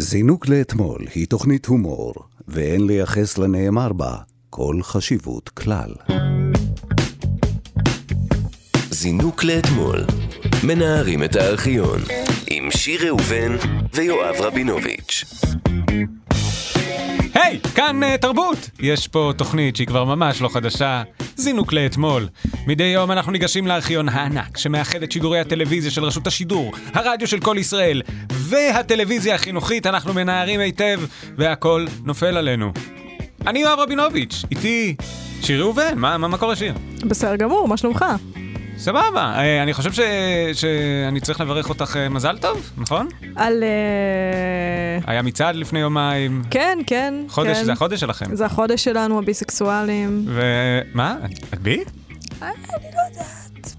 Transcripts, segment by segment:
זינוק לאתמול היא תוכנית הומור, ואין לייחס לנאמר בה כל חשיבות כלל. זינוק לאתמול, מנערים את הארכיון, עם שיר ראובן ויואב רבינוביץ'. היי, כאן uh, תרבות! יש פה תוכנית שהיא כבר ממש לא חדשה, זינוק לאתמול. מדי יום אנחנו ניגשים לארכיון הענק שמאחד את שידורי הטלוויזיה של רשות השידור, הרדיו של כל ישראל, והטלוויזיה החינוכית, אנחנו מנערים היטב, והכל נופל עלינו. אני יואב רבינוביץ', איתי שיר ראובן, מה, מה, מה קורה שיר? בסדר גמור, מה שלומך? סבבה, אה, אני חושב ש... שאני צריך לברך אותך אה, מזל טוב, נכון? על... אה, היה מצעד לפני יומיים. כן, כן, חודש, כן. זה החודש שלכם. זה החודש שלנו, הביסקסואלים. ומה? את בי? אני לא יודעת.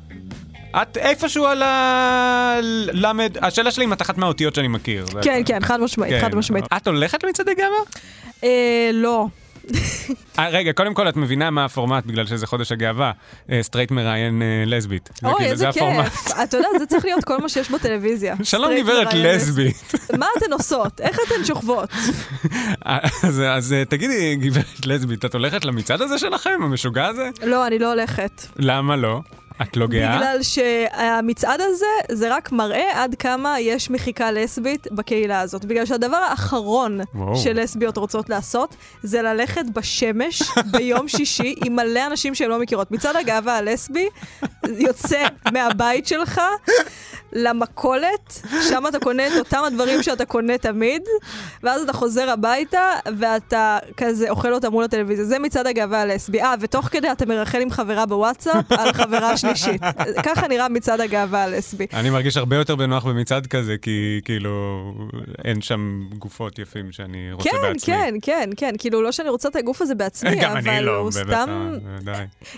את איפשהו על הלמד, השאלה שלי אם את אחת מהאותיות שאני מכיר. כן. כן, חד משמעית, חד משמעית. את הולכת למצעדי גאווה? אה, לא. אה, רגע, קודם כל את מבינה מה הפורמט בגלל שזה חודש הגאווה. אה, סטרייט מראיין אה, לסבית. אוי, כאילו, איזה. כיף. אתה יודע, זה צריך להיות כל מה שיש בטלוויזיה. שלום גברת לסבית. מה אתן עושות? איך אתן שוכבות? אז, תגידי, גברת לסבית, את הולכת למצעד הזה שלכם, המשוגע הזה? לא, אני לא הולכת. למה לא? את לא גאה? בגלל שהמצעד הזה, זה רק מראה עד כמה יש מחיקה לסבית בקהילה הזאת. בגלל שהדבר האחרון וואו. שלסביות רוצות לעשות, זה ללכת בשמש ביום שישי עם מלא אנשים שהן לא מכירות. מצעד הגאווה הלסבי יוצא מהבית שלך למכולת, שם אתה קונה את אותם הדברים שאתה קונה תמיד, ואז אתה חוזר הביתה, ואתה כזה אוכל אותם מול הטלוויזיה. זה מצעד הגאווה הלסבי. אה, ותוך כדי אתה מרחל עם חברה בוואטסאפ על חברה שלישית. ככה נראה מצעד הגאווה הלסבי. אני מרגיש הרבה יותר בנוח במצעד כזה, כי כאילו אין שם גופות יפים שאני רוצה כן, בעצמי. כן, כן, כן. כאילו, לא שאני רוצה את הגוף הזה בעצמי, גם אבל אני לא, הוא סתם...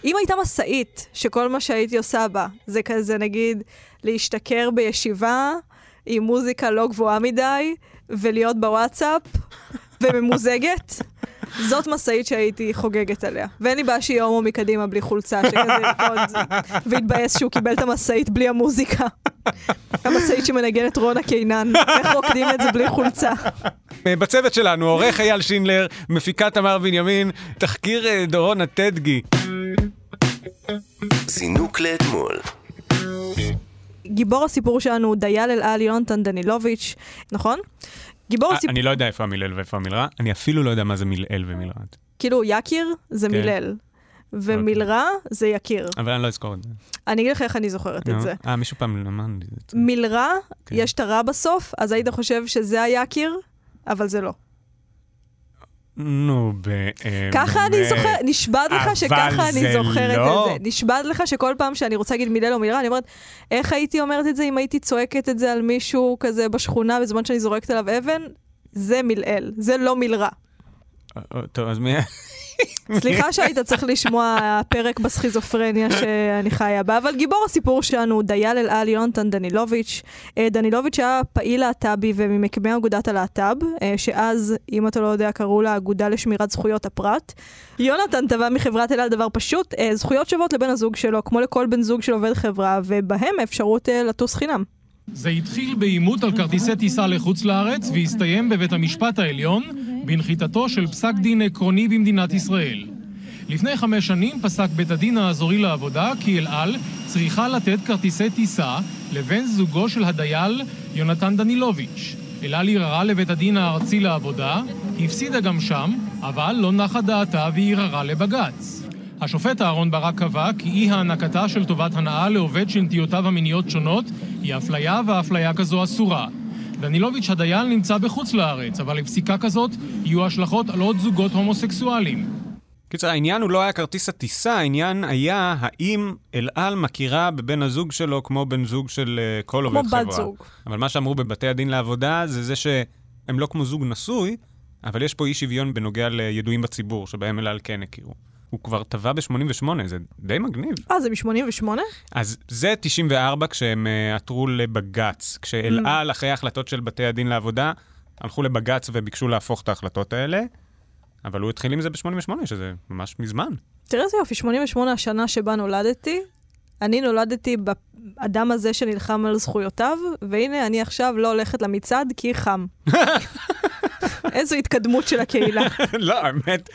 אם הייתה משאית, שכל מה שהייתי עושה בה, זה כזה, נגיד, להשתכר בישיבה עם מוזיקה לא גבוהה מדי, ולהיות בוואטסאפ, וממוזגת, זאת משאית שהייתי חוגגת עליה. ואין לי בעיה שיהיה הומו מקדימה בלי חולצה, שכזה ירקוד ויתבאס שהוא קיבל את המשאית בלי המוזיקה. המשאית שמנגנת רונה קינן, איך רוקדים את זה בלי חולצה. אה, בצוות שלנו, עורך אייל שינדלר, מפיקה תמר בנימין, תחקיר אה, דורון הטדגי. זינוק לאתמול, גיבור הסיפור שלנו הוא דייל אל-על יונתן דנילוביץ', נכון? גיבור אה, הסיפור, אני לא יודע איפה המלל ואיפה המלרע, אני אפילו לא יודע מה זה מלעיל ומלרע. כאילו יקיר זה כן. מילל, ומלרע זה יקיר. אבל אני לא אזכור את זה. אני אגיד לך איך אני זוכרת את. זה. אה, מישהו פעם אמר לי את זה. מלרע, כן. יש את הרע בסוף, אז היית חושב שזה היקיר, אבל זה לא. נו, באמת. ככה אני זוכרת, נשבעת לך שככה אני זוכרת לא. את זה. נשבעת לך שכל פעם שאני רוצה להגיד מילל או מלרע, אני אומרת, איך הייתי אומרת את זה אם הייתי צועקת את זה על מישהו כזה בשכונה בזמן שאני זורקת עליו אבן? זה מלעיל, זה לא מלרע. אה, אה, טוב, אז מי... סליחה שהיית צריך לשמוע פרק בסכיזופרניה שאני חיה בה, אבל גיבור הסיפור שלנו הוא דייל אל-על יונתן דנילוביץ'. אה, דנילוביץ' היה פעיל להט"בי וממקימי אגודת הלהט"ב, אה, שאז, אם אתה לא יודע, קראו לה האגודה לשמירת זכויות הפרט. יונתן תבע מחברת אל על דבר פשוט, אה, זכויות שוות לבן הזוג שלו, כמו לכל בן זוג של עובד חברה, ובהם האפשרות לטוס חינם. זה התחיל בעימות על כרטיסי טיסה לחוץ לארץ והסתיים בבית המשפט העליון בנחיתתו של פסק דין עקרוני במדינת ישראל. לפני חמש שנים פסק בית הדין האזורי לעבודה כי אל על צריכה לתת כרטיסי טיסה לבן זוגו של הדייל יונתן דנילוביץ'. אל על ערערה לבית הדין הארצי לעבודה, הפסידה גם שם, אבל לא נחה דעתה וערערה לבג"ץ. השופט אהרן ברק קבע כי אי הענקתה של טובת הנאה לעובד שנטיותיו המיניות שונות היא אפליה ואפליה כזו אסורה. דנילוביץ' הדייל נמצא בחוץ לארץ, אבל לפסיקה כזאת יהיו השלכות על עוד זוגות הומוסקסואלים. קיצר, העניין הוא לא היה כרטיס הטיסה, העניין היה האם אל על מכירה בבן הזוג שלו כמו בן זוג של אה, כל עובד כמו חברה. בת זוג. אבל מה שאמרו בבתי הדין לעבודה זה זה שהם לא כמו זוג נשוי, אבל יש פה אי שוויון בנוגע לידועים בציבור, שבהם אל על כן הכירו. הוא כבר טבע ב-88, זה די מגניב. אה, זה מ-88? אז זה 94 כשהם uh, עתרו לבג"ץ. כשאל על, אחרי ההחלטות של בתי הדין לעבודה, הלכו לבג"ץ וביקשו להפוך את ההחלטות האלה, אבל הוא התחיל עם זה ב-88, שזה ממש מזמן. תראה איזה יופי, 88 השנה שבה נולדתי, אני נולדתי באדם הזה שנלחם על זכויותיו, והנה, אני עכשיו לא הולכת למצעד כי חם. איזו התקדמות של הקהילה. לא, האמת,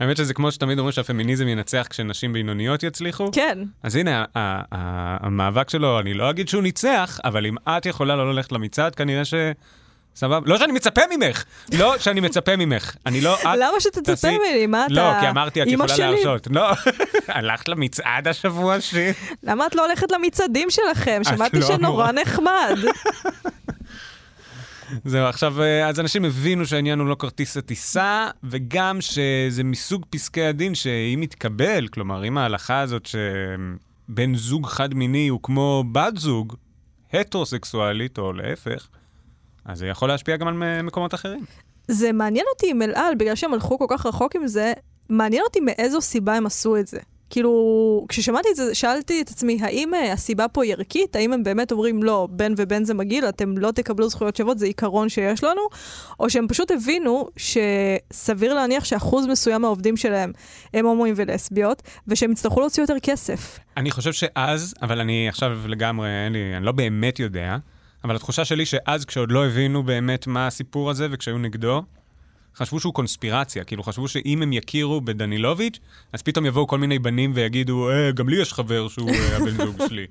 האמת שזה כמו שתמיד אומרים שהפמיניזם ינצח כשנשים בינוניות יצליחו. כן. אז הנה, המאבק שלו, אני לא אגיד שהוא ניצח, אבל אם את יכולה לא ללכת למצעד, כנראה ש... סבבה? לא שאני מצפה ממך! לא שאני מצפה ממך. אני לא... את למה שתצפה ממני? מה אתה... לא, כי אמרתי, את יכולה. להרשות. לא, הלכת למצעד השבוע שיר? למה את לא הולכת למצעדים שלכם? שמעתי לא שנורא. נחמד. זהו, עכשיו, אה, אז אנשים הבינו שהעניין הוא לא כרטיס הטיסה, וגם שזה מסוג פסקי הדין שאם יתקבל, כלומר, אם ההלכה הזאת שבן זוג חד-מיני הוא כמו בת זוג, הטרוסקסואלית, או להפך, אז זה יכול להשפיע גם על מקומות אחרים. זה מעניין אותי עם אל על, בגלל שהם הלכו כל כך רחוק עם זה, מעניין אותי מאיזו סיבה הם עשו את זה. כאילו, כששמעתי את זה, שאלתי את עצמי, האם אה, הסיבה פה היא ערכית? האם הם באמת אומרים, לא, בן ובן זה מגעיל, אתם לא תקבלו זכויות שוות, זה עיקרון שיש לנו? או שהם פשוט הבינו שסביר להניח שאחוז מסוים מהעובדים שלהם הם הומואים ולסביות, ושהם יצטרכו להוציא יותר כסף. אני חושב שאז, אבל אני עכשיו לגמרי, לי, אני לא באמת יודע, אבל התחושה שלי שאז, כשעוד לא הבינו באמת מה הסיפור הזה וכשהיו נגדו, חשבו שהוא קונספירציה, כאילו חשבו שאם הם יכירו בדנילוביץ', אז פתאום יבואו כל מיני בנים ויגידו, אה, גם לי יש חבר שהוא אה, הבן זוג שלי.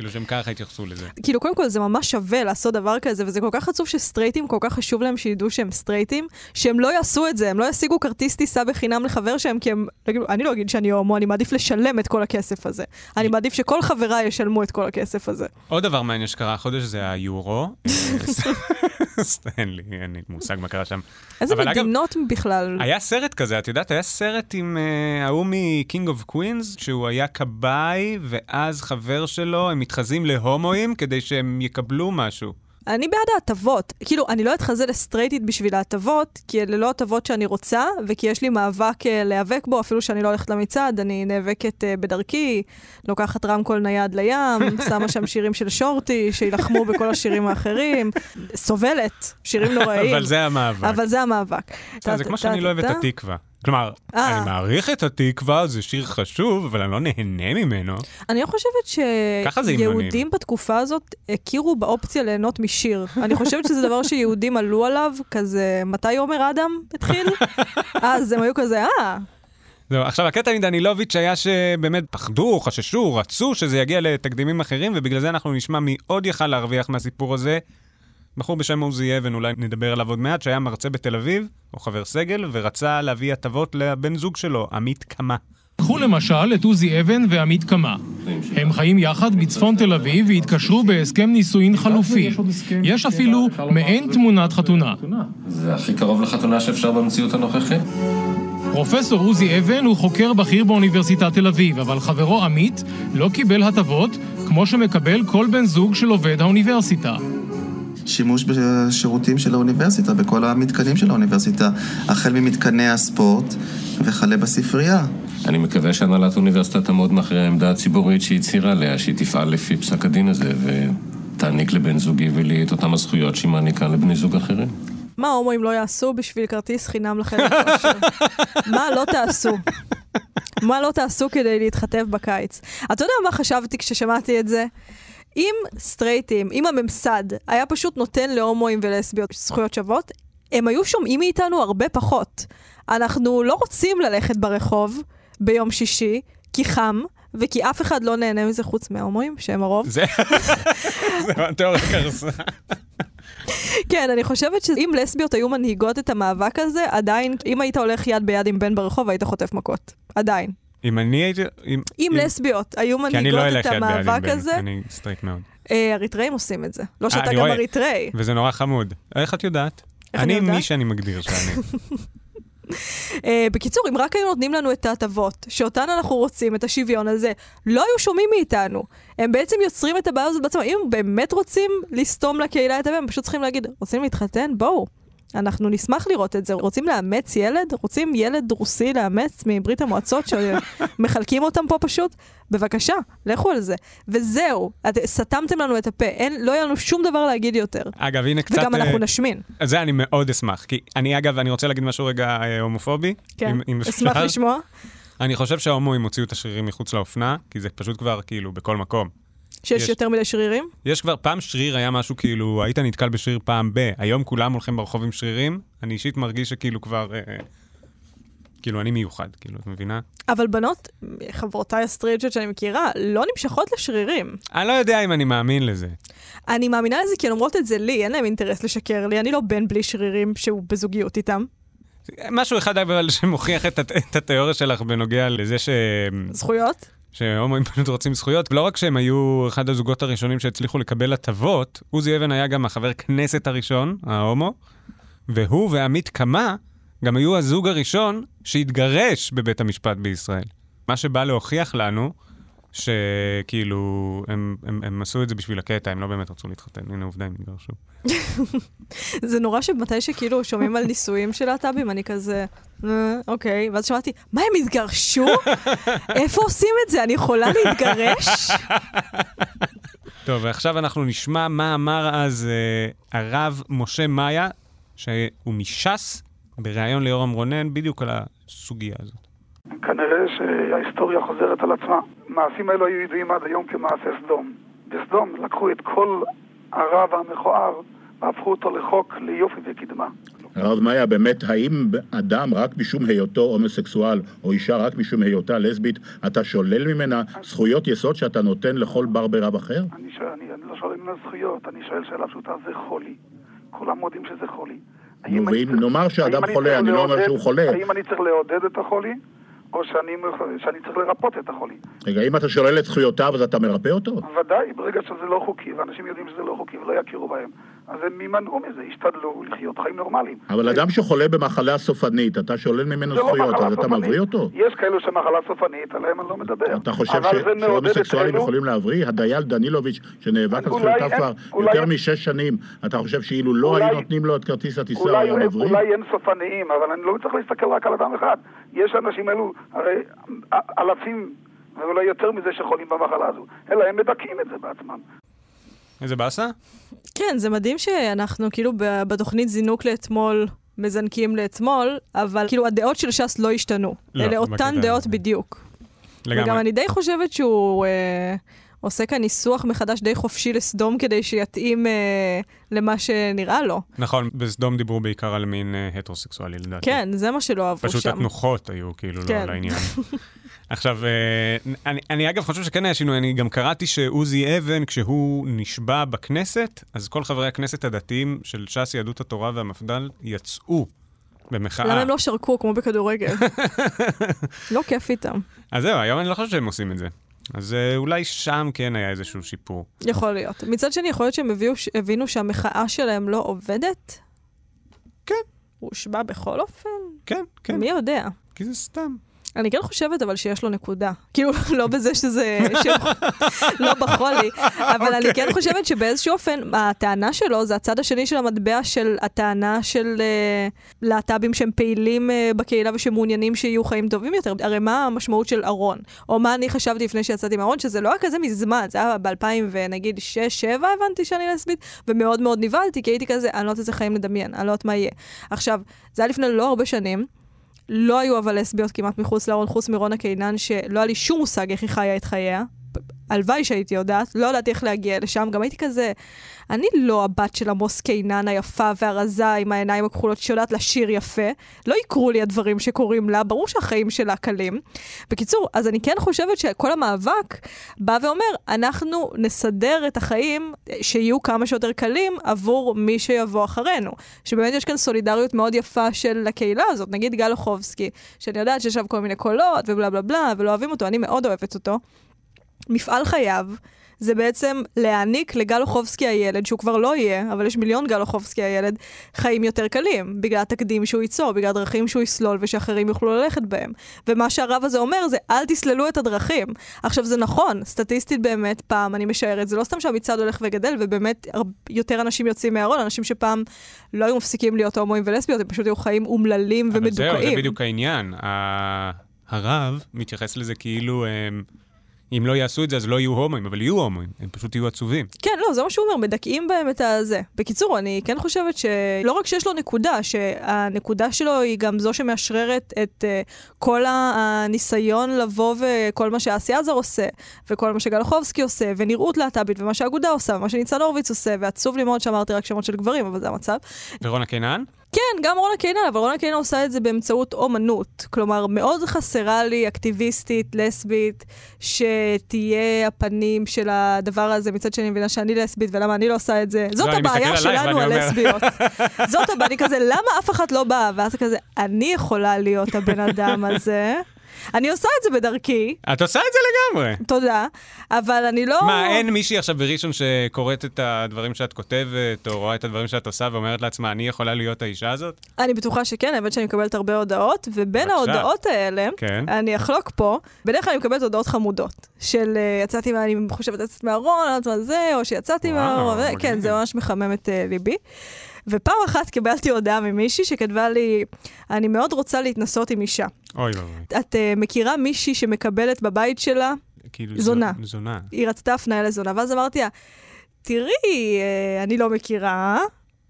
כאילו שהם ככה התייחסו לזה. כאילו, קודם כל, זה ממש שווה לעשות דבר כזה, וזה כל כך עצוב שסטרייטים, כל כך חשוב להם שידעו שהם סטרייטים, שהם לא יעשו את זה, הם לא ישיגו כרטיס טיסה בחינם לחבר שהם, כי הם, כאילו, אני לא אגיד שאני הומו, אני מעדיף לשלם את כל הכסף הזה. אני מעדיף שכל חבריי ישלמו את כל הכסף הזה. עוד דבר מעניין שקרה החודש זה היורו. אין לי, אין לי מושג מה קרה שם. איזה אבל אגב, מדינות בכלל? היה סרט כזה, את יודעת, היה סרט עם אה, ההוא מ King of Queens, שהוא היה כבאי, ואז חבר שלו, הם מתחזים להומואים כדי שהם יקבלו משהו. אני בעד ההטבות. כאילו, אני לא אתחזה לסטרייטית בשביל ההטבות, כי אלה לא הטבות שאני רוצה, וכי יש לי מאבק אה, להיאבק בו, אפילו שאני לא הולכת למצעד, אני נאבקת אה, בדרכי, לוקחת רמקול נייד לים, שמה שם שירים של שורטי, שיילחמו בכל השירים האחרים, סובלת, שירים נוראיים. אבל זה המאבק. אבל זה המאבק. זה כמו שאני לא אוהב את. התקווה. כלומר, אה. אני מעריך את התקווה, זה שיר חשוב, אבל אני לא נהנה ממנו. אני לא חושבת. שיהודים בתקופה הזאת הכירו באופציה ליהנות משיר. אני חושבת שזה דבר שיהודים עלו עליו, כזה, מתי עומר אדם התחיל? אז הם היו כזה, אה, זהו, עכשיו, הקטע עם דנילוביץ' היה שבאמת פחדו, חששו, רצו שזה יגיע לתקדימים אחרים, ובגלל זה אנחנו נשמע מי עוד יכל להרוויח מהסיפור הזה. בחור בשם עוזי אבן, אולי נדבר עליו עוד מעט, שהיה מרצה בתל אביב, או חבר סגל, ורצה להביא הטבות לבן זוג שלו, עמית קמה. קחו למשל את עוזי אבן ועמית קמה. הם חיים יחד בצפון תל אביב והתקשרו בהסכם נישואין חלופי. יש אפילו מעין תמונת חתונה. זה הכי קרוב לחתונה שאפשר במציאות הנוכחית. פרופסור עוזי אבן הוא חוקר בכיר באוניברסיטת תל אביב, אבל חברו עמית לא קיבל הטבות כמו שמקבל כל בן זוג של עובד האוניברסיטה. שימוש בשירותים של האוניברסיטה, בכל המתקנים של האוניברסיטה, החל ממתקני הספורט וכלה בספרייה. אני מקווה שהנהלת האוניברסיטה תעמוד מאחורי העמדה הציבורית שהיא הצהירה עליה, שהיא תפעל לפי פסק הדין הזה ותעניק לבן זוגי ולי את אותם הזכויות שהיא מעניקה לבני זוג אחרים. מה ההומואים לא יעשו בשביל כרטיס חינם לחדר כושר? מה לא תעשו? מה לא תעשו כדי להתחתב בקיץ? אתה יודע מה חשבתי כששמעתי את זה? אם סטרייטים, אם הממסד היה פשוט נותן להומואים ולסביות זכויות שוות, הם היו שומעים מאיתנו הרבה פחות. אנחנו לא רוצים ללכת ברחוב ביום שישי, כי חם, וכי אף אחד לא נהנה מזה חוץ מההומואים, שהם הרוב. זה... התיאוריה קרסה. כן, אני חושבת שאם לסביות היו מנהיגות את המאבק הזה, עדיין, אם היית הולך יד ביד עם בן ברחוב, היית חוטף מכות. עדיין. אם אני הייתי... אם- אם לסביות היו לא מנהיגות אלך את המאבק הזה, אני סטרייט מאוד. אה, אריתראים עושים את זה. לא אה, שאתה גם. אריתראי. וזה נורא חמוד. איך את יודעת? איך אני? מי שאני מגדיר שאני. אה, בקיצור, אם רק היו נותנים לנו את ההטבות, שאותן אנחנו רוצים, את השוויון הזה, לא היו שומעים מאיתנו. הם בעצם יוצרים את הבעיה הזאת בעצמם. אם הם באמת רוצים לסתום לקהילה את הפה, הם פשוט צריכים להגיד, רוצים להתחתן? בואו. אנחנו נשמח לראות את זה. רוצים לאמץ ילד? רוצים ילד רוסי לאמץ מברית המועצות שמחלקים אותם פה פשוט? בבקשה, לכו על זה. וזהו, את, סתמתם לנו את הפה, אין, לא יהיה לנו שום דבר להגיד יותר. אגב, הנה קצת... וגם אנחנו אה, נשמין. זה אני מאוד אשמח. כי אני, אגב, אני רוצה להגיד משהו רגע אה, הומופובי. כן, אם- אם אשמח. לשמוע. אני חושב שההומואים הוציאו את השרירים מחוץ לאופנה, כי זה פשוט כבר כאילו בכל מקום. שיש יש. יותר מדי שרירים? יש כבר, פעם שריר היה משהו כאילו, היית נתקל בשריר פעם ב... היום כולם הולכים ברחוב עם שרירים, אני אישית מרגיש שכאילו כבר... אה, אה, כאילו, אני מיוחד, כאילו, את מבינה? אבל בנות, חברותיי הסטרייטשות שאני מכירה, לא נמשכות לשרירים. אני לא יודע אם אני מאמין לזה. אני מאמינה לזה כי הן אומרות את זה לי, אין להם אינטרס לשקר לי, אני לא בן בלי שרירים שהוא בזוגיות איתם. משהו אחד אבל שמוכיח את, את התיאוריה שלך בנוגע לזה ש... זכויות? שהומואים פשוט רוצים זכויות. ולא רק שהם היו אחד הזוגות הראשונים שהצליחו לקבל הטבות, עוזי אבן היה גם החבר כנסת הראשון, ההומו, והוא ועמית קמה גם היו הזוג הראשון שהתגרש בבית המשפט בישראל. מה שבא להוכיח לנו שכאילו, הם, הם, הם עשו את זה בשביל הקטע, הם לא באמת רצו להתחתן. הנה עובדה, הם התגרשו. זה נורא שמתי שכאילו שומעים על נישואים של להט"בים, אני כזה, "אה, אוקיי, ואז שמעתי, מה, הם התגרשו? איפה עושים את זה? אני יכולה להתגרש? טוב, ועכשיו אנחנו נשמע מה אמר אז אה, הרב משה מאיה, שהוא מש"ס, בריאיון ליורם רונן, בדיוק על הסוגיה הזאת. כנראה שההיסטוריה חוזרת על עצמה. המעשים האלו היו ידועים עד היום כמעשה סדום. בסדום לקחו את כל הרע והמכוער והפכו אותו לחוק ליופי וקדמה. הרב מאיה, באמת, האם אדם רק משום היותו הומוסקסואל, או אישה רק משום היותה לסבית, אתה שולל ממנה זכויות יסוד שאתה נותן לכל בר ברב אחר? אני, שואל, אני, אני לא שואל ממנו זכויות, אני שואל שאלה פשוטה, זה חולי. כולם מודים שזה חולי. ואם נאמר שאדם חולה, אני לא אומר שהוא חולה. האם אני צריך לעודד את החולי, או שאני, שאני צריך לרפות את החולי? רגע, אם אתה שולל את זכויותיו, אז אתה מרפא אותו? ודאי, ברגע שזה לא חוקי, ואנשים יודעים שזה לא חוקי ולא יכירו בהם, אז הם יימנעו מזה, ישתדלו לחיות חיים נורמליים. אבל אדם שחולה במחלה סופנית, אתה שולל ממנו לא זכויות, אז אתה. מבריא אותו? יש כאלו שמחלה סופנית, עליהם אני לא מדבר. אתה חושב שהומוסקסואלים יכולים להבריא? הדייל דנילוביץ', שנאבק על כבר אולי יותר משש שנים, אתה חושב שאילו לא היו נותנים לו את כרטיס הטיסה, הוא היה מבריא? אולי אין סופניים, אבל אני לא צריך להסתכל רק על אדם אחד. יש אנשים אלו, הרי אלפים, ואולי יותר מזה שחולים במחלה הזו, אלא הם מדכאים את זה בעצמם. איזה באסה? כן, זה מדהים שאנחנו כאילו בתוכנית זינוק לאתמול מזנקים לאתמול, אבל כאילו הדעות של ש"ס לא השתנו. לא, אלה אותן. דעות בדיוק. וגם לגמרי. אני די חושבת שהוא אה, עושה כאן ניסוח מחדש די חופשי לסדום כדי שיתאים אה, למה שנראה לו. נכון, בסדום דיברו בעיקר על מין אה, הטרוסקסואלי, לדעתי. כן, זה מה שלא אהבו פשוט שם. התנוחות היו כאילו כן. לא לעניין. עכשיו, אה, אני, אני אגב חושב שכן היה שינוי, אני גם קראתי שעוזי אבן, כשהוא נשבע בכנסת, אז כל חברי הכנסת הדתיים של ש"ס, יהדות התורה והמפד"ל יצאו במחאה. למה הם לא שרקו כמו בכדורגל? לא כיף איתם. אז זהו, היום אני לא חושב שהם עושים את זה. אז אה, אולי שם כן היה איזשהו שיפור. יכול להיות. מצד שני, יכול להיות שהם הביאו, הבינו שהמחאה שלהם לא עובדת? כן. הוא הושבע בכל אופן? כן, כן. מי יודע? כי זה סתם. אני כן חושבת אבל שיש לו נקודה. כאילו, לא בזה שזה... לא בחולי, אבל אני כן חושבת שבאיזשהו אופן, הטענה שלו זה הצד השני של המטבע של הטענה של אה, להט"בים שהם פעילים אה, בקהילה ושמעוניינים שיהיו חיים טובים יותר. הרי מה המשמעות של ארון? או מה אני חשבתי לפני שיצאתי מהארון, שזה לא היה כזה מזמן, זה היה ב-2000 ונגיד 6-7 הבנתי שאני לסבית, ומאוד מאוד נבהלתי, כי הייתי כזה, אני לא יודעת איזה חיים לדמיין, אני לא יודעת מה יהיה. עכשיו, זה היה לפני לא הרבה שנים. לא היו אבל לסביות כמעט מחוץ לארון, חוץ מרונה קינן, שלא היה לי שום מושג איך היא חיה את חייה. הלוואי שהייתי יודעת, לא ידעתי איך להגיע לשם, גם הייתי כזה, אני לא הבת של עמוס קינן היפה והרזה עם העיניים הכחולות שיודעת לשיר יפה, לא יקרו לי הדברים שקורים לה, ברור שהחיים שלה קלים. בקיצור, אז אני כן חושבת שכל המאבק בא ואומר, אנחנו נסדר את החיים שיהיו כמה שיותר קלים עבור מי שיבוא אחרינו. שבאמת יש כאן סולידריות מאוד יפה של הקהילה הזאת, נגיד גל אוחובסקי, שאני יודעת שיש שם כל מיני קולות ובלה בלה בלה, ולא אוהבים אותו, אני מאוד אוהבת אותו. מפעל חייו זה בעצם להעניק לגל אוחובסקי הילד, שהוא כבר לא יהיה, אבל יש מיליון גל אוחובסקי הילד, חיים יותר קלים, בגלל התקדים שהוא ייצור, בגלל הדרכים שהוא יסלול ושאחרים יוכלו ללכת בהם. ומה שהרב הזה אומר זה, אל תסללו את הדרכים. עכשיו, זה נכון, סטטיסטית באמת, פעם, אני משערת, זה לא סתם שהמצעד הולך וגדל, ובאמת יותר אנשים יוצאים מהארון, אנשים שפעם לא היו מפסיקים להיות הומואים ולסביות, הם פשוט היו חיים אומללים אבל זהו, ומדוכאים. זה בדיוק העניין. הרב מתייחס לזה כאילו, הם, אם לא יעשו את זה, אז לא יהיו הומואים, אבל יהיו הומואים, הם פשוט יהיו עצובים. כן, לא, זה מה שהוא אומר, מדכאים בהם את הזה. בקיצור, אני כן חושבת שלא רק שיש לו נקודה, שהנקודה שלו היא גם זו שמאשררת את uh, כל הניסיון לבוא וכל מה שהאסי עזר עושה, וכל מה שגלחובסקי עושה, ונראות להט"בית, ומה שהאגודה עושה, ומה שניצן הורוביץ עושה, ועצוב לי מאוד שאמרתי רק שמות של גברים, אבל זה המצב. ורונה קינן? כן, גם רונה קינן, אבל רונה קינן עושה את זה באמצעות אומנות. כלומר, מאוד חסרה לי אקטיביסטית, לסבית, שתהיה הפנים של הדבר הזה. מצד שני, אני מבינה שאני לסבית, ולמה אני לא עושה את זה. זאת לא, הבעיה שלנו, הלסביות. זאת הבעיה, אני כזה, למה אף אחת לא באה? ואז כזה, אני יכולה להיות הבן אדם הזה. אני עושה את זה בדרכי, את עושה את זה לגמרי. תודה, אבל אני לא... מה, אין מישהי עכשיו בראשון שקוראת את הדברים שאת כותבת, או רואה את הדברים שאת עושה ואומרת לעצמה, אני יכולה להיות האישה הזאת? אני בטוחה שכן, האמת שאני מקבלת הרבה הודעות, ובין בבקשה. ההודעות האלה, כן. אני אחלוק פה, בדרך כלל אני מקבלת הודעות חמודות, של אה, יצאתי, מה- אני חושבת לצאת מהארון, או שיצאתי מהארון. כן, זה ממש מחמם את אה, ליבי. ופעם אחת קיבלתי הודעה ממישהי שכתבה לי, אני מאוד רוצה להתנסות עם אישה. אוי ואבוי. את uh, מכירה מישהי שמקבלת בבית שלה, כאילו, זונה. זו- זונה. היא רצתה הפניה לזונה, ואז אמרתי לה, תראי, אה, אני לא מכירה,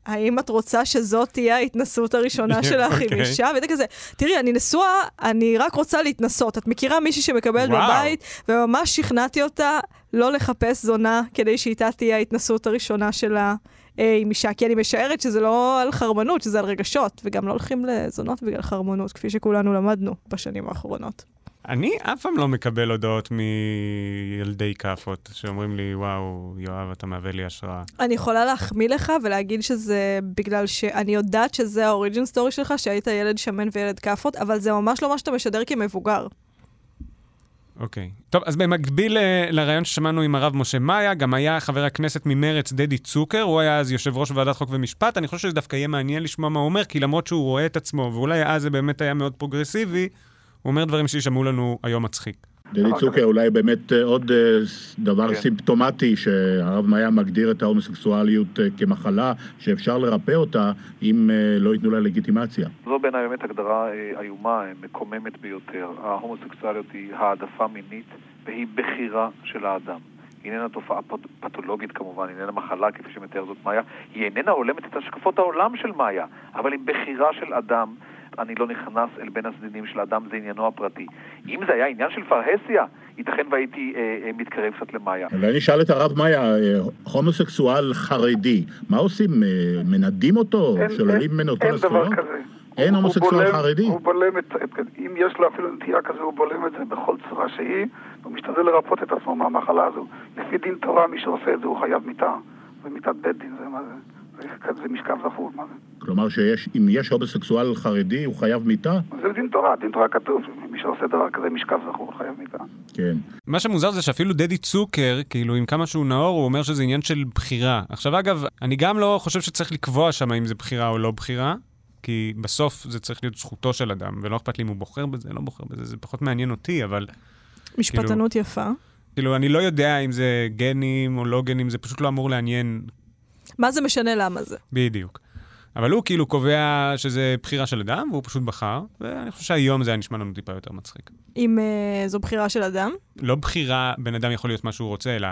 האם את רוצה שזאת תהיה ההתנסות הראשונה שלך עם אוקיי. אישה? והייתי כזה, תראי, אני נשואה, אני רק רוצה להתנסות. את מכירה מישהי שמקבלת. בבית, וממש שכנעתי אותה לא לחפש זונה כדי שאיתה תהיה ההתנסות הראשונה שלה. אה, עם אישה, כי אני משערת שזה לא על חרמנות, שזה על רגשות, וגם לא הולכים לזונות בגלל חרמנות, כפי שכולנו למדנו בשנים האחרונות. אני אף פעם לא מקבל הודעות מילדי כאפות, שאומרים לי, וואו, יואב, אתה מהווה לי השראה. אני יכולה להחמיא לך ולהגיד שזה בגלל שאני יודעת שזה ה origin story שלך, שהיית ילד שמן וילד כאפות, אבל זה ממש לא מה שאתה משדר כמבוגר. אוקיי. טוב, אז במקביל ל- לרעיון ששמענו עם הרב משה מאיה, גם היה חבר הכנסת ממרץ דדי צוקר, הוא היה אז יושב ראש ועדת חוק ומשפט. אני חושב שזה דווקא יהיה מעניין לשמוע מה הוא אומר, כי למרות שהוא רואה את עצמו, ואולי אז זה באמת היה מאוד פרוגרסיבי, הוא אומר דברים שישמעו לנו היום מצחיק. דדי צוקר אולי באמת אה, עוד אה, דבר סימפטומטי שהרב מאיה מגדיר את ההומוסקסואליות אה, כמחלה שאפשר לרפא אותה אם לא ייתנו לה לגיטימציה. זו בעיניי באמת הגדרה איומה, מקוממת ביותר. ההומוסקסואליות היא העדפה מינית והיא בחירה של האדם. היא איננה תופעה פת- פתולוגית כמובן, היא איננה מחלה כפי שמתאר זאת מאיה, היא איננה הולמת את השקפות העולם של מאיה, אבל היא בחירה של אדם. אני לא נכנס אל בין הצדדים של האדם, זה עניינו הפרטי. אם זה היה עניין של פרהסיה, ייתכן והייתי אה, אה, מתקרב קצת למאיה. אולי נשאל את הרב מאיה, אה, הומוסקסואל חרדי, מה עושים? אה, מנדים אותו? שוללים ממנו כל אין דבר הזכויות? כזה. אין הומוסקסואל חרדי? הוא בולם את, את, אם יש לו אפילו נטייה כזו, הוא בולם את זה בכל צורה שהיא, הוא משתדל לרפות את עצמו מהמחלה הזו. לפי דין תורה, מי שעושה את זה הוא חייב מיתה, ומיתת בית דין, זה מה זה? זה, משכב זכור, מה זה? כלומר שאם יש הומוסקסואל חרדי הוא חייב מיתה? זה דין תורה, דין תורה כתוב, מי שעושה דבר כזה משכב זכור, חייב מיתה. כן. מה שמוזר זה שאפילו דדי צוקר, כאילו, עם כמה שהוא נאור, הוא אומר שזה עניין של בחירה. עכשיו, אגב, אני גם לא חושב שצריך לקבוע שם אם זה בחירה או לא בחירה, כי בסוף זה צריך להיות זכותו של אדם, ולא אכפת לי אם הוא בוחר בזה, לא בוחר בזה, זה פחות מעניין אותי, אבל משפטנות יפה. כאילו, אני לא יודע אם זה גנים או לא גנים, זה פשוט לא אמור לעניין מה זה משנה למה זה? בדיוק. אבל הוא כאילו קובע שזה בחירה של אדם, והוא פשוט בחר, ואני חושב שהיום זה היה נשמע לנו טיפה יותר מצחיק. אם uh, זו בחירה של אדם? לא בחירה, בן אדם יכול להיות מה שהוא רוצה, אלא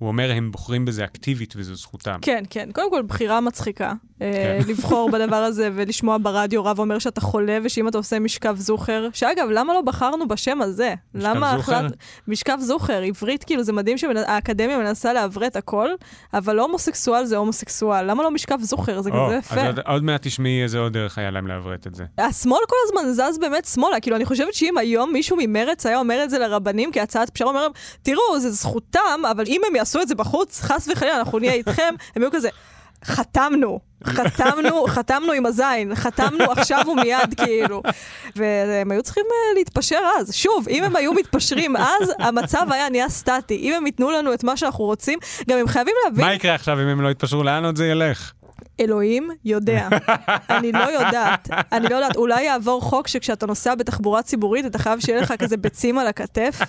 הוא אומר, הם בוחרים בזה אקטיבית וזו זכותם. כן, כן. קודם כל, בחירה מצחיקה. אה, כן. לבחור בדבר הזה ולשמוע ברדיו רב אומר שאתה חולה, ושאם אתה עושה משכב זוכר, שאגב, למה לא בחרנו בשם הזה? למה זוכר? החלט... משכב זוכר, עברית, כאילו, זה מדהים שהאקדמיה מנסה לעברת הכל, אבל הומוסקסואל זה הומוסקסואל. למה לא משכב זוכר? זה או, כזה יפה. עוד, עוד מעט תשמעי איזה עוד דרך היה להם לעברת את זה. השמאל כל הזמן זז באמת שמאלה, כאילו אני חושבת שאם היום מישהו ממרץ היה אומר את זה לרבנים כהצעת פשרה, אומר להם, תראו, זה זכותם, אבל אם הם יעשו את זה בחוץ, חס וחלילה, אנחנו נהיה איתכם, הם יהיו כזה, חתמנו, חתמנו, חתמנו עם הזין, חתמנו עכשיו ומיד, כאילו. והם היו צריכים אה, להתפשר אז. שוב, אם הם היו מתפשרים אז, המצב היה נהיה סטטי. אם הם ייתנו לנו את מה שאנחנו רוצים, גם הם חייבים להבין... מה יקרה עכשיו אם הם לא יתפשרו? לאן עוד זה ילך? אלוהים יודע. אני לא יודעת. אני לא יודעת. אולי יעבור חוק שכשאתה נוסע בתחבורה ציבורית, אתה חייב שיהיה לך כזה ביצים על הכתף,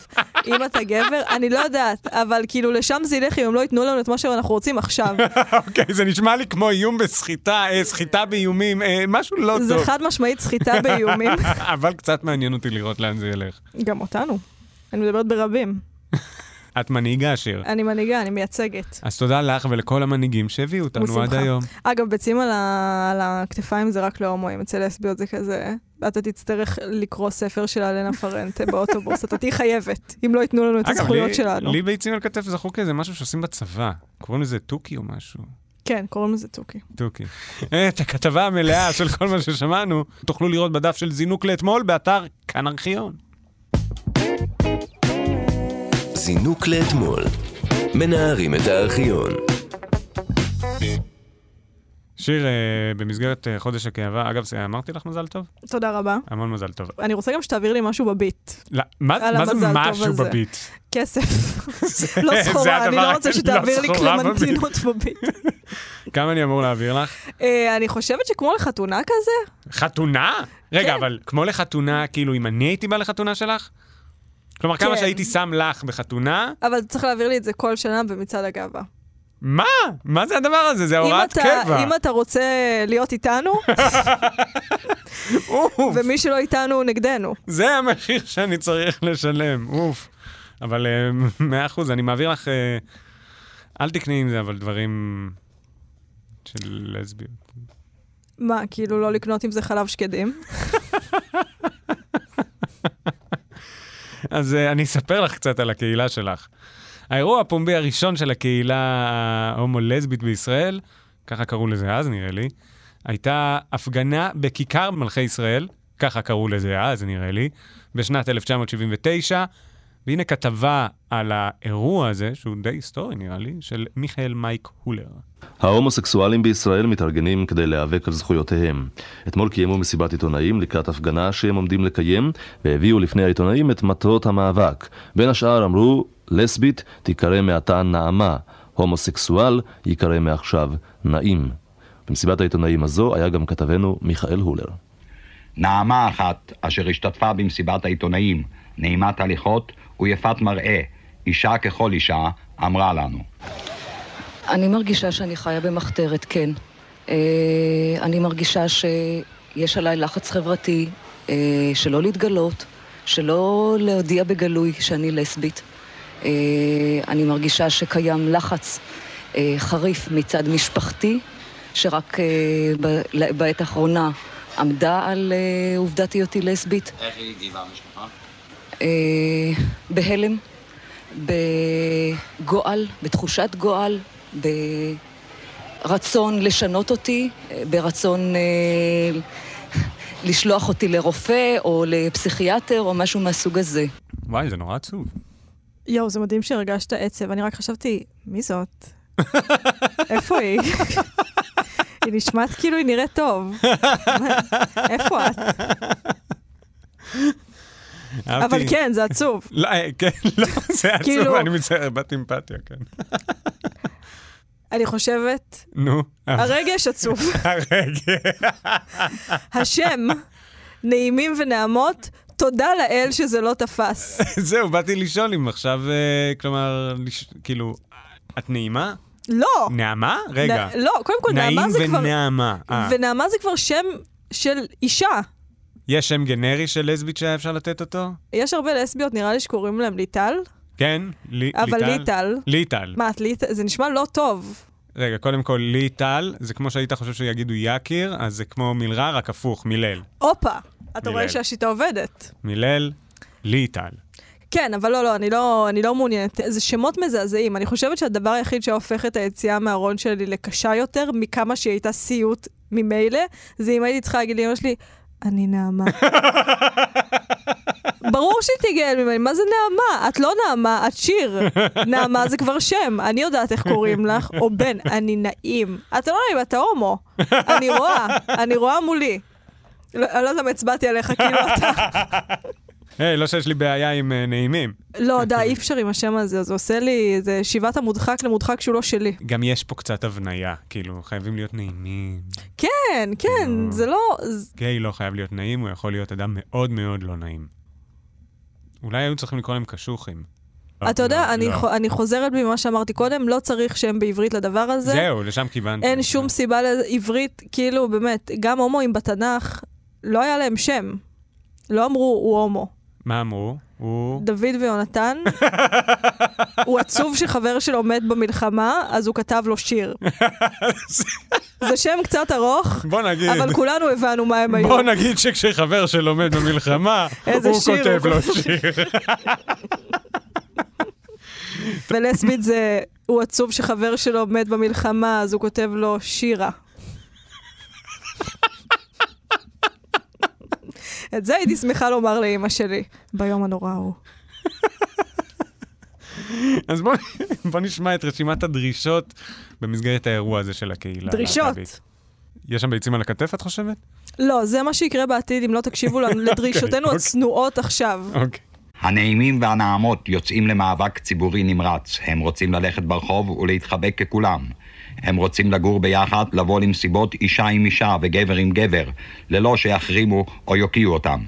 אם אתה גבר. אני לא יודעת. אבל כאילו, לשם זה ילך אם הם לא ייתנו לנו את מה שאנחנו רוצים עכשיו. אוקיי, זה נשמע לי כמו איום בסחיטה, אה, סחיטה באיומים, אה, משהו לא זה טוב. חד משמעית סחיטה באיומים. אבל קצת מעניין אותי לראות לאן זה ילך. גם אותנו. אני מדברת ברבים. את מנהיגה, שיר. אני מנהיגה, אני מייצגת. אז תודה לך ולכל המנהיגים שהביאו אותנו עד. היום. אגב, ביצים על, ה... על הכתפיים זה רק להומואים, אצל לסביות זה כזה... אתה תצטרך לקרוא ספר של אלנה פרנטה באוטובוס, אתה תהיה חייבת, אם לא ייתנו לנו את אגב, הזכויות לי- שלנו. לי ביצים על כתף זכור כאיזה משהו שעושים בצבא. קוראים לזה תוכי או משהו. כן, קוראים לזה תוכי. תוכי. את הכתבה המלאה של כל מה ששמענו תוכלו לראות בדף של זינוק לאתמול באתר כאן ארכיון. זינוק לאתמול. מנערים את הארכיון. שיר, אה, במסגרת אה, חודש הכאבה, אגב, אמרתי לך מזל טוב? תודה רבה. המון מזל טוב. אני רוצה גם שתעביר לי משהו בביט. לא, מה מה זה משהו. בביט? כסף. זה- לא סחורה, אני לא רוצה לא שתעביר לי סחורה קלמנטינות בביט. כמה אני אמור להעביר לך? אה, אני חושבת שכמו לחתונה כזה, חתונה? רגע, כן. אבל כמו לחתונה, כאילו, אם אני הייתי בא לחתונה שלך? כלומר, כמה כן. שהייתי שם לך בחתונה, אבל צריך להעביר לי את זה כל שנה במצעד הגאווה. מה? מה זה הדבר הזה? זה הוראת אתה- קבע. אם אתה רוצה להיות איתנו, ומי שלא איתנו הוא נגדנו. זה המחיר שאני צריך לשלם, אוף. אבל אה, מאה אחוז, אני מעביר לך... אה, אל תקני עם זה, אבל דברים של לסביות. מה, כאילו לא לקנות עם זה חלב שקדים? אז אה, אני אספר לך קצת על הקהילה שלך. האירוע הפומבי הראשון של הקהילה ההומו-לסבית בישראל, ככה קראו לזה אז נראה לי, הייתה הפגנה בכיכר מלכי ישראל, ככה קראו לזה אז נראה לי, בשנת 1979, והנה כתבה על האירוע הזה, שהוא די היסטורי נראה לי, של מיכאל מייק הולר. ההומוסקסואלים בישראל מתארגנים כדי להיאבק על זכויותיהם. אתמול קיימו מסיבת עיתונאים לקראת הפגנה שהם עומדים לקיים, והביאו לפני העיתונאים את מטרות המאבק. בין השאר אמרו, לסבית תיקרא מעתה נעמה, הומוסקסואל ייקרא מעכשיו נעים. במסיבת העיתונאים הזו היה גם כתבנו מיכאל הולר. נעמה אחת, אשר השתתפה במסיבת העיתונאים, נעימת הליכות ויפת מראה, אישה ככל אישה, אמרה לנו. אני מרגישה שאני חיה במחתרת, כן. אה, אני מרגישה שיש עליי לחץ חברתי, אה, שלא להתגלות, שלא להודיע בגלוי שאני לסבית. אה, אני מרגישה שקיים לחץ אה, חריף מצד משפחתי, שרק אה, בעת האחרונה עמדה על אה, עובדת היותי לסבית. איך היא הגיבה המשפחה? בהלם, בגועל, בתחושת גועל, ברצון לשנות אותי, ברצון אה, לשלוח אותי לרופא או לפסיכיאטר או משהו מהסוג הזה. וואי, זה נורא עצוב. יואו, זה מדהים שהרגשת עצב. אני רק חשבתי, מי זאת? איפה היא? היא נשמעת כאילו היא נראית טוב. איפה את? אבל כן, זה עצוב. לא, אה, כן, לא, זה עצוב, כאילו- אני מצטער, איבדתי אמפתיה, כן. אני חושבת, נו. הרגש עצוב. הרגש. השם, נעימים ונעמות, תודה לאל שזה לא תפס. זהו, באתי לשאול אם עכשיו, אה, כלומר, כאילו, את נעימה? לא. נעמה? רגע. לא, קודם כל, נעמה זה כבר... נעים ונעמה. אה. ונעמה זה כבר שם של אישה. יש שם גנרי של לסבית שהיה אפשר לתת אותו? יש הרבה לסביות, נראה לי שקוראים להם ליטל. כן? לי- אבל ליטל. ליטל. מה, את ליטל? זה נשמע לא טוב. רגע, קודם כל, ליטל, זה כמו שהיית חושב שיגידו יקיר, אז זה כמו מלרע, רק הפוך, מלעיל. הופה, אתה רואה. שהשיטה עובדת. מלעיל, ליטל. כן, אבל לא, לא, אני לא, אני לא מעוניינת. זה שמות מזעזעים. אני חושבת שהדבר היחיד שהופך את היציאה מהארון שלי לקשה יותר, מכמה שהיא הייתה סיוט ממילא, זה אם הייתי צריכה להגיד לאמא שלי, אני נעמה. ברור שהיא תיגאל ממני, מה זה נעמה? את לא נעמה, את שיר. נעמה זה כבר שם, אני יודעת איך קוראים לך, או בן, אני נעים. אתה לא נעים, אתה הומו. אני רואה, אני רואה מולי. לא, אני לא יודעת למה הצבעתי עליך, כאילו אתה... היי, לא שיש לי בעיה עם אה, נעימים. לא, די, אי אפשר עם השם הזה, זה עושה לי, זה שיבת המודחק למודחק שהוא לא שלי. גם יש פה קצת הבניה, כאילו, חייבים להיות נעימים. כן, כן, זה לא... גיי לא חייב להיות נעים, הוא יכול להיות אדם מאוד מאוד לא נעים. אולי היו צריכים לקרוא להם קשוחים. אתה יודע, לא, אני לא. אני חוזרת בי ממה שאמרתי קודם, לא צריך שם בעברית לדבר הזה. זהו, לשם כיוונתי. אין שום סיבה לעברית, כאילו, באמת, גם הומואים בתנ"ך, לא היה להם שם. לא אמרו, הוא הומו. מה אמרו? הוא... דוד ויונתן, הוא עצוב שחבר שלו מת במלחמה, אז הוא כתב לו שיר. זה שם קצת ארוך, בוא נגיד. אבל כולנו הבנו מה הם היו. בוא נגיד שכשחבר שלו מת במלחמה, הוא כותב לו. שיר. ולסבית זה, הוא עצוב שחבר שלו מת במלחמה, אז הוא כותב לו שירה. את זה הייתי שמחה לומר לאימא שלי, ביום הנורא ההוא. אז בוא, בוא נשמע את רשימת הדרישות במסגרת האירוע הזה של הקהילה. דרישות. הלהט"בית. יש שם ביצים על הכתף, את חושבת? לא, זה מה שיקרה בעתיד אם לא תקשיבו לנו לדרישותינו אוקיי. הצנועות עכשיו. אוקיי. הנעימים והנעמות יוצאים למאבק ציבורי נמרץ. הם רוצים ללכת ברחוב ולהתחבק ככולם. הם רוצים לגור ביחד, לבוא למסיבות אישה עם אישה וגבר עם גבר, ללא שיחרימו או יוקיעו אותם.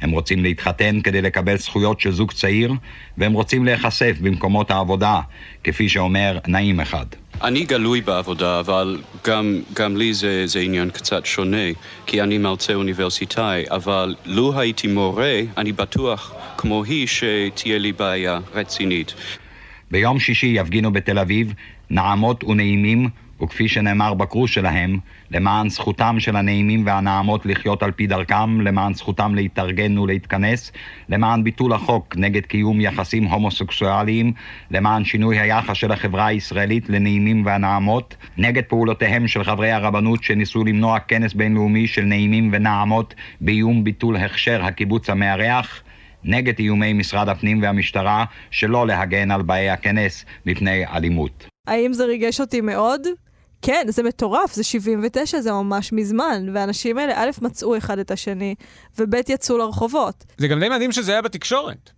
הם רוצים להתחתן כדי לקבל זכויות של זוג צעיר, והם רוצים להיחשף במקומות העבודה, כפי שאומר נעים אחד. אני גלוי בעבודה, אבל גם, גם לי זה, זה עניין קצת שונה, כי אני מרצה אוניברסיטאי, אבל לו הייתי מורה, אני בטוח, כמו היא, שתהיה לי בעיה רצינית. ביום שישי יפגינו בתל אביב נעמות ונעימים, וכפי שנאמר בקרוס שלהם, למען זכותם של הנעימים והנעמות לחיות על פי דרכם, למען זכותם להתארגן ולהתכנס, למען ביטול החוק נגד קיום יחסים הומוסקסואליים, למען שינוי היחס של החברה הישראלית לנעימים והנעמות, נגד פעולותיהם של חברי הרבנות שניסו למנוע כנס בינלאומי של נעימים ונעמות באיום ביטול הכשר הקיבוץ המארח, נגד איומי משרד הפנים והמשטרה שלא להגן על באי הכנס מפני אלימות. האם זה ריגש אותי מאוד? כן, זה מטורף, זה 79, זה ממש מזמן, והאנשים האלה, א', מצאו אחד את השני, וב', יצאו לרחובות. זה גם די מדהים שזה היה בתקשורת.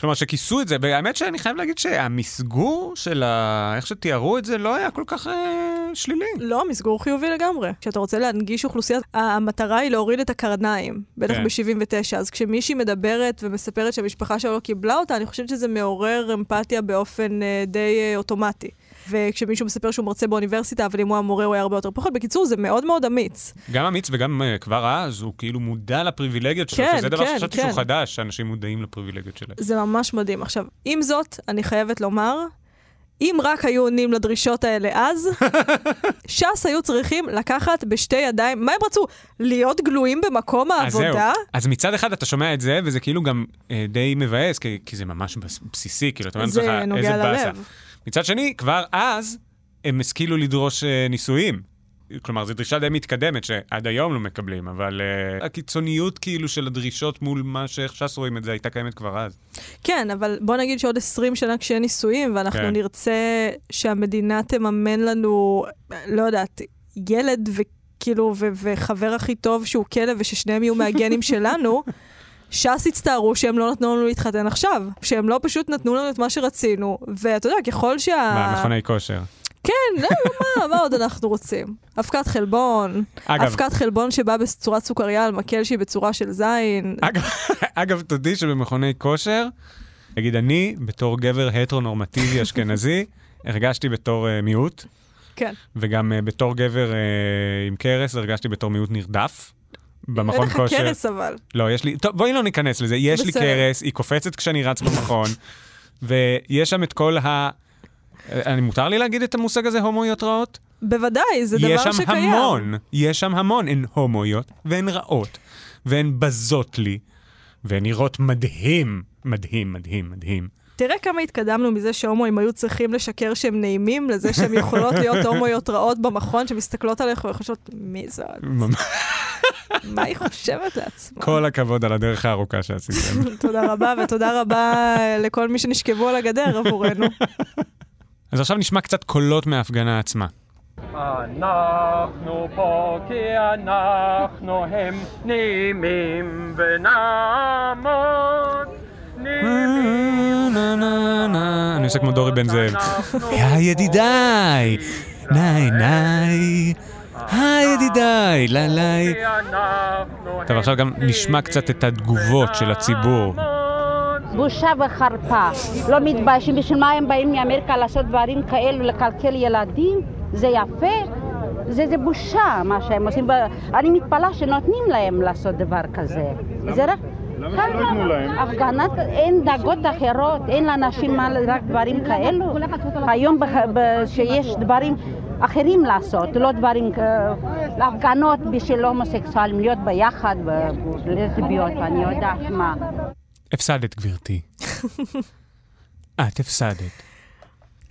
כלומר, שכיסו את זה, והאמת שאני חייב להגיד שהמסגור של ה... איך שתיארו את זה לא היה כל כך אה, שלילי. לא, מסגור חיובי לגמרי. כשאתה רוצה להנגיש אוכלוסייה, המטרה היא להוריד את הקרניים, בטח כן. ב-79. אז כשמישהי מדברת ומספרת שהמשפחה שלו לא קיבלה אותה, אני חושבת שזה מעורר אמפתיה באופן אה, די אה, אוטומטי. וכשמישהו מספר שהוא מרצה באוניברסיטה, אבל אם הוא המורה הוא היה הרבה יותר פחות. בקיצור, זה מאוד מאוד אמיץ. גם אמיץ וגם uh, כבר אז, הוא כאילו מודע לפריבילגיות שלו, כן, שזה דבר כן, שחשבתי כן. שהוא חדש, שאנשים מודעים לפריבילגיות שלהם. זה ממש מדהים. עכשיו, עם זאת, אני חייבת לומר, אם רק היו עונים לדרישות האלה אז, ש"ס היו צריכים לקחת בשתי ידיים, מה הם רצו? להיות גלויים במקום אז זהו. העבודה? אז מצד אחד אתה שומע את זה, וזה כאילו גם אה, די מבאס, כי, כי זה ממש בס- בסיסי, כאילו, אתה אומר זה לעצמך, נוגע איזה באסה. מצד שני, כבר אז הם השכילו לדרוש אה, נישואים. כלומר, זו דרישה די מתקדמת שעד היום לא מקבלים, אבל uh, הקיצוניות כאילו של הדרישות מול מה שאיך ש"ס רואים את זה הייתה קיימת כבר אז. כן, אבל בוא נגיד שעוד 20 שנה כשיהיה נישואים, ואנחנו כן. נרצה שהמדינה תממן לנו, לא יודעת, ילד וכאילו, וחבר הכי טוב שהוא כלב, וששניהם יהיו מהגנים שלנו, ש"ס הצטערו שהם לא נתנו לנו להתחתן עכשיו, שהם לא פשוט נתנו לנו את מה שרצינו, ואתה יודע, ככל שה... מה, מכוני כושר. כן, לא, מה, מה עוד אנחנו רוצים? אבקת חלבון. אגב- אבקת חלבון שבאה בצורת סוכריה על מקל שהיא בצורה של זין. אגב, תודי שבמכוני כושר, נגיד אני, בתור גבר הטרונורמטיבי אשכנזי, הרגשתי בתור uh, מיעוט, כן. וגם uh, בתור גבר uh, עם קרס הרגשתי בתור מיעוט נרדף. במכון אין לך כושר. קרס אבל. לא, יש לי, טוב, בואי לא ניכנס לזה. יש לי בסדר. קרס, היא קופצת כשאני רץ במכון, ויש שם את כל ה... אני מותר לי להגיד את המושג הזה, הומואיות רעות? בוודאי, זה דבר יש שקיים. שם המון, יש שם המון. הן הומואיות, והן רעות, והן בזות לי, והן נראות מדהים, מדהים, מדהים, מדהים. תראה כמה התקדמנו מזה שהומואים היו צריכים לשקר שהם נעימים, לזה שהן יכולות להיות הומואיות רעות במכון, שמסתכלות עליך וחושבות, מי זאת? מה היא חושבת לעצמה? כל הכבוד על הדרך הארוכה שעשיתם. תודה רבה, ותודה רבה לכל מי שנשכבו על הגדר עבורנו. אז עכשיו נשמע קצת קולות מההפגנה עצמה. אנחנו פה כי אנחנו הם נעימים ונעמוד. אני עושה כמו דורי בן זאב. יא ידידיי, ניי ניי, היי ידידיי, לה לי. טוב, עכשיו גם נשמע קצת את התגובות של הציבור. בושה וחרפה. לא מתביישים, בשביל מה הם באים מאמריקה לעשות דברים כאלו, לקלקל ילדים? זה יפה? זה, זה בושה מה שהם עושים. אני מתפלאה שנותנים להם לעשות דבר כזה. זה רק, למה שלא ייתנו להם? הפגנת, אין דאגות אחרות, אין לאנשים מה, רק דברים כאלו. היום שיש דברים אחרים לעשות, לא דברים, אה, הפגנות בשביל הומוסקסואלים, להיות ביחד, לסביות, אני יודעת מה. הפסדת, גברתי. את הפסדת.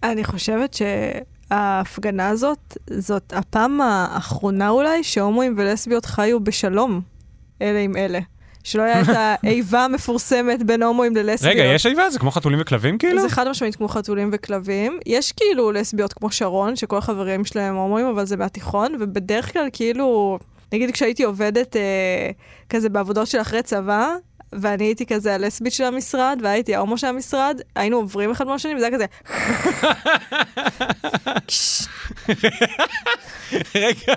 אני חושבת שההפגנה הזאת, זאת הפעם האחרונה אולי שהומואים ולסביות חיו בשלום אלה עם אלה. שלא היה את האיבה המפורסמת בין הומואים ללסביות. רגע, יש איבה? זה כמו חתולים וכלבים כאילו? זה חד משמעית כמו חתולים וכלבים. יש כאילו לסביות כמו שרון, שכל החברים שלהם הומואים, אבל זה מהתיכון, ובדרך כלל כאילו, נגיד כשהייתי עובדת אה, כזה בעבודות של אחרי צבא, ואני הייתי כזה הלסבית של המשרד, והייתי ההומו של המשרד, היינו עוברים אחד מול השני, וזה היה כזה... רגע,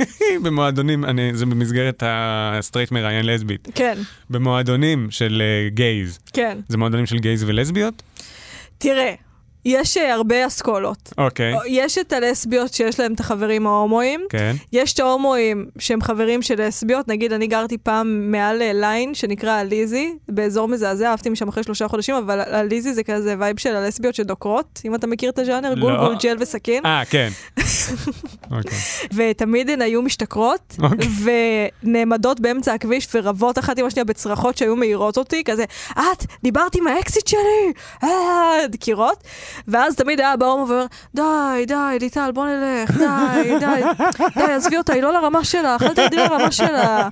במועדונים, זה במסגרת הסטרייט מראיין לסבית. כן, במועדונים של אה, gays. כן. זה מועדונים של gays ולסביות? תראה, יש אה, הרבה אסכולות. אוקיי. יש את הלסביות שיש להם את החברים ההומואים. כן. יש את ההומואים שהם חברים של לסביות, נגיד אני גרתי פעם מעל אה, ליין שנקרא הליזי, באזור מזעזע, עברתי משם אחרי שלושה חודשים, אבל הליזי זה כזה vibe של הלסביות שדוקרות, אם אתה מכיר את הז'אנר, לא. גולגול, ג'ל וסכין. אה, כן. אוקיי. ותמיד הן היו משתכרות, אוקיי. ונעמדות באמצע הכביש ורבות אחת עם השנייה בצרחות שהיו מעירות אותי, כזה, את, דיברת עם האקסיט שלי, אה, דקירות. ואז תמיד היה בא הומו ואומר, די, די, ליטל, בוא נלך, די, די, די, עזבי אותה, היא לא לרמה שלך, אל תרדי לרמה שלה.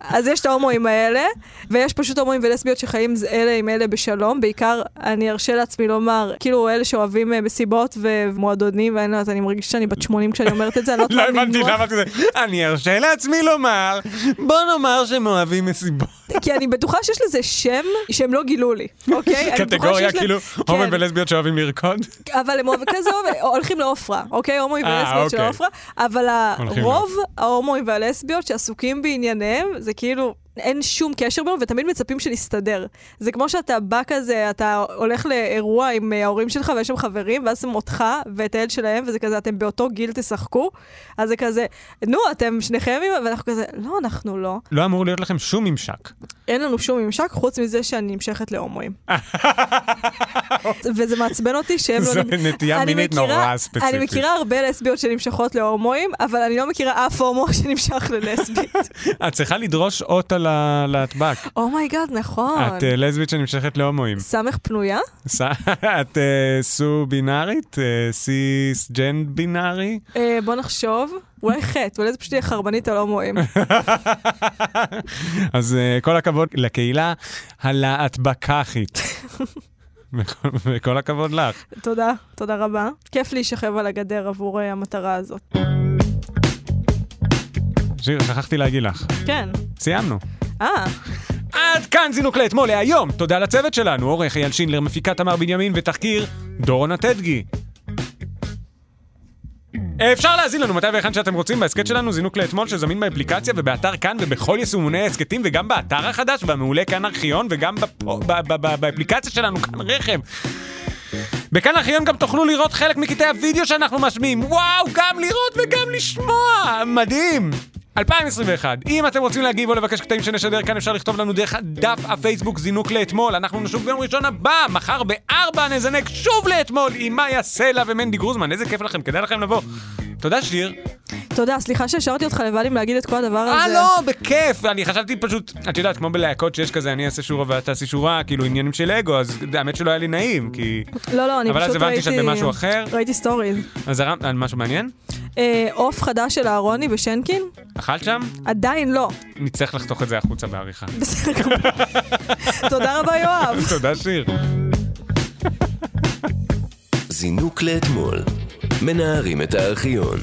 אז יש את ההומואים האלה, ויש פשוט הומואים ולסביות שחיים אלה עם אלה בשלום, בעיקר, אני ארשה לעצמי לומר, כאילו אלה שאוהבים אה, מסיבות ומועדונים, ואני לא יודעת, אני מרגישה שאני בת 80 כשאני אומרת את זה, אני לא לא הבנתי. למה כזה. אני ארשה לעצמי לומר, בוא נאמר שהם אוהבים מסיבות. כי אני בטוחה שיש לזה שם שהם לא גילו לי, אוקיי? קטגוריה כאילו כן. הומואים ולסביות שאוהבים לרקוד? אבל הם אוהבים כזה, הולכים לעופרה, אוקיי? הומואים אה, ולסביות של אוקיי. עופרה, אבל הרוב ההומואים והלסביות שעסוקים בענייניהם, זה כאילו... אין שום קשר בינינו, ותמיד מצפים שנסתדר. זה כמו שאתה בא כזה, אתה הולך לאירוע עם אה, ההורים שלך ויש שם חברים, ואז הם אותך ואת הילד שלהם, וזה כזה, אתם באותו גיל תשחקו. אז זה כזה, נו, אתם שניכם, עם-" ואנחנו כזה, לא, אנחנו לא. לא אמור להיות לכם שום ממשק. אין לנו שום ממשק חוץ מזה שאני נמשכת להומואים. וזה מעצבן אותי שהם לא... זו נטייה מינית נורא ספציפית. אני מכירה הרבה לסביות שנמשכות להומואים, אבל אני לא מכירה אף הומו שנמשך ללסבית. את צריכה לדרוש אות על הלהטבק. oh my god, נכון. את אה, לסבית שנמשכת להומואים. סמך פנויה? את אה, סו בינארית? אה, סיס ג'ן בינארי? אה, בוא נחשוב. אולי חטא, אולי זה פשוט יהיה חרבנית על הומואים. אז אה, כל הכבוד לקהילה הלהטבקחית. וכל- הכבוד לך. תודה, תודה רבה. כיף להישכב על הגדר עבור המטרה הזאת. שיר, שכחתי להגיד לך. כן. סיימנו. אה, עד כאן זינוק לאתמול להיום. תודה לצוות שלנו, עורך אייל שינדלר, מפיקה תמר בנימין ותחקיר דורון הטדגי. אפשר להאזין לנו מתי והיכן שאתם רוצים בהסכת שלנו זינוק לאתמול שזמין באפליקציה ובאתר כאן ובכל יישומוני ההסכתים וגם באתר החדש והמעולה כאן ארכיון וגם בפו- ב- ב- ב- באפליקציה שלנו כאן רכב. בכאן ארכיון גם תוכלו לראות חלק מקטעי הוידאו שאנחנו משמיעים. וואו, גם לראות וגם לשמוע! מדהים! 2021, אם אתם רוצים להגיב או לבקש קטעים שנשדר כאן אפשר לכתוב לנו דרך דף הפייסבוק זינוק לאתמול אנחנו נשוב ביום ראשון הבא, מחר בארבע נזנק שוב לאתמול עם מאיה סלע ומנדי גרוזמן, איזה כיף לכם, כדאי לכם לבוא. תודה שיר. תודה, סליחה שהשארתי אותך לבד עם להגיד את כל הדבר הזה. אה לא, בכיף, אני חשבתי פשוט, את יודעת, כמו בלהקות שיש כזה, אני אעשה שורה ואת תעשי שורה, כאילו עניינים של אגו, אז האמת שלא היה לי נעים, כי... לא, לא, אני אבל אז פשוט הבנתי ראיתי... שאת במשהו אחר. ראיתי stories. אז על משהו מעניין? אה, עוף חדש של אהרוני ושנקין? אכלת שם? עדיין לא. נצטרך לחתוך את זה החוצה בעריכה. בסדר גמור. תודה רבה, יואב. תודה שיר. זינוק לאתמול. מנערים את הארכיון.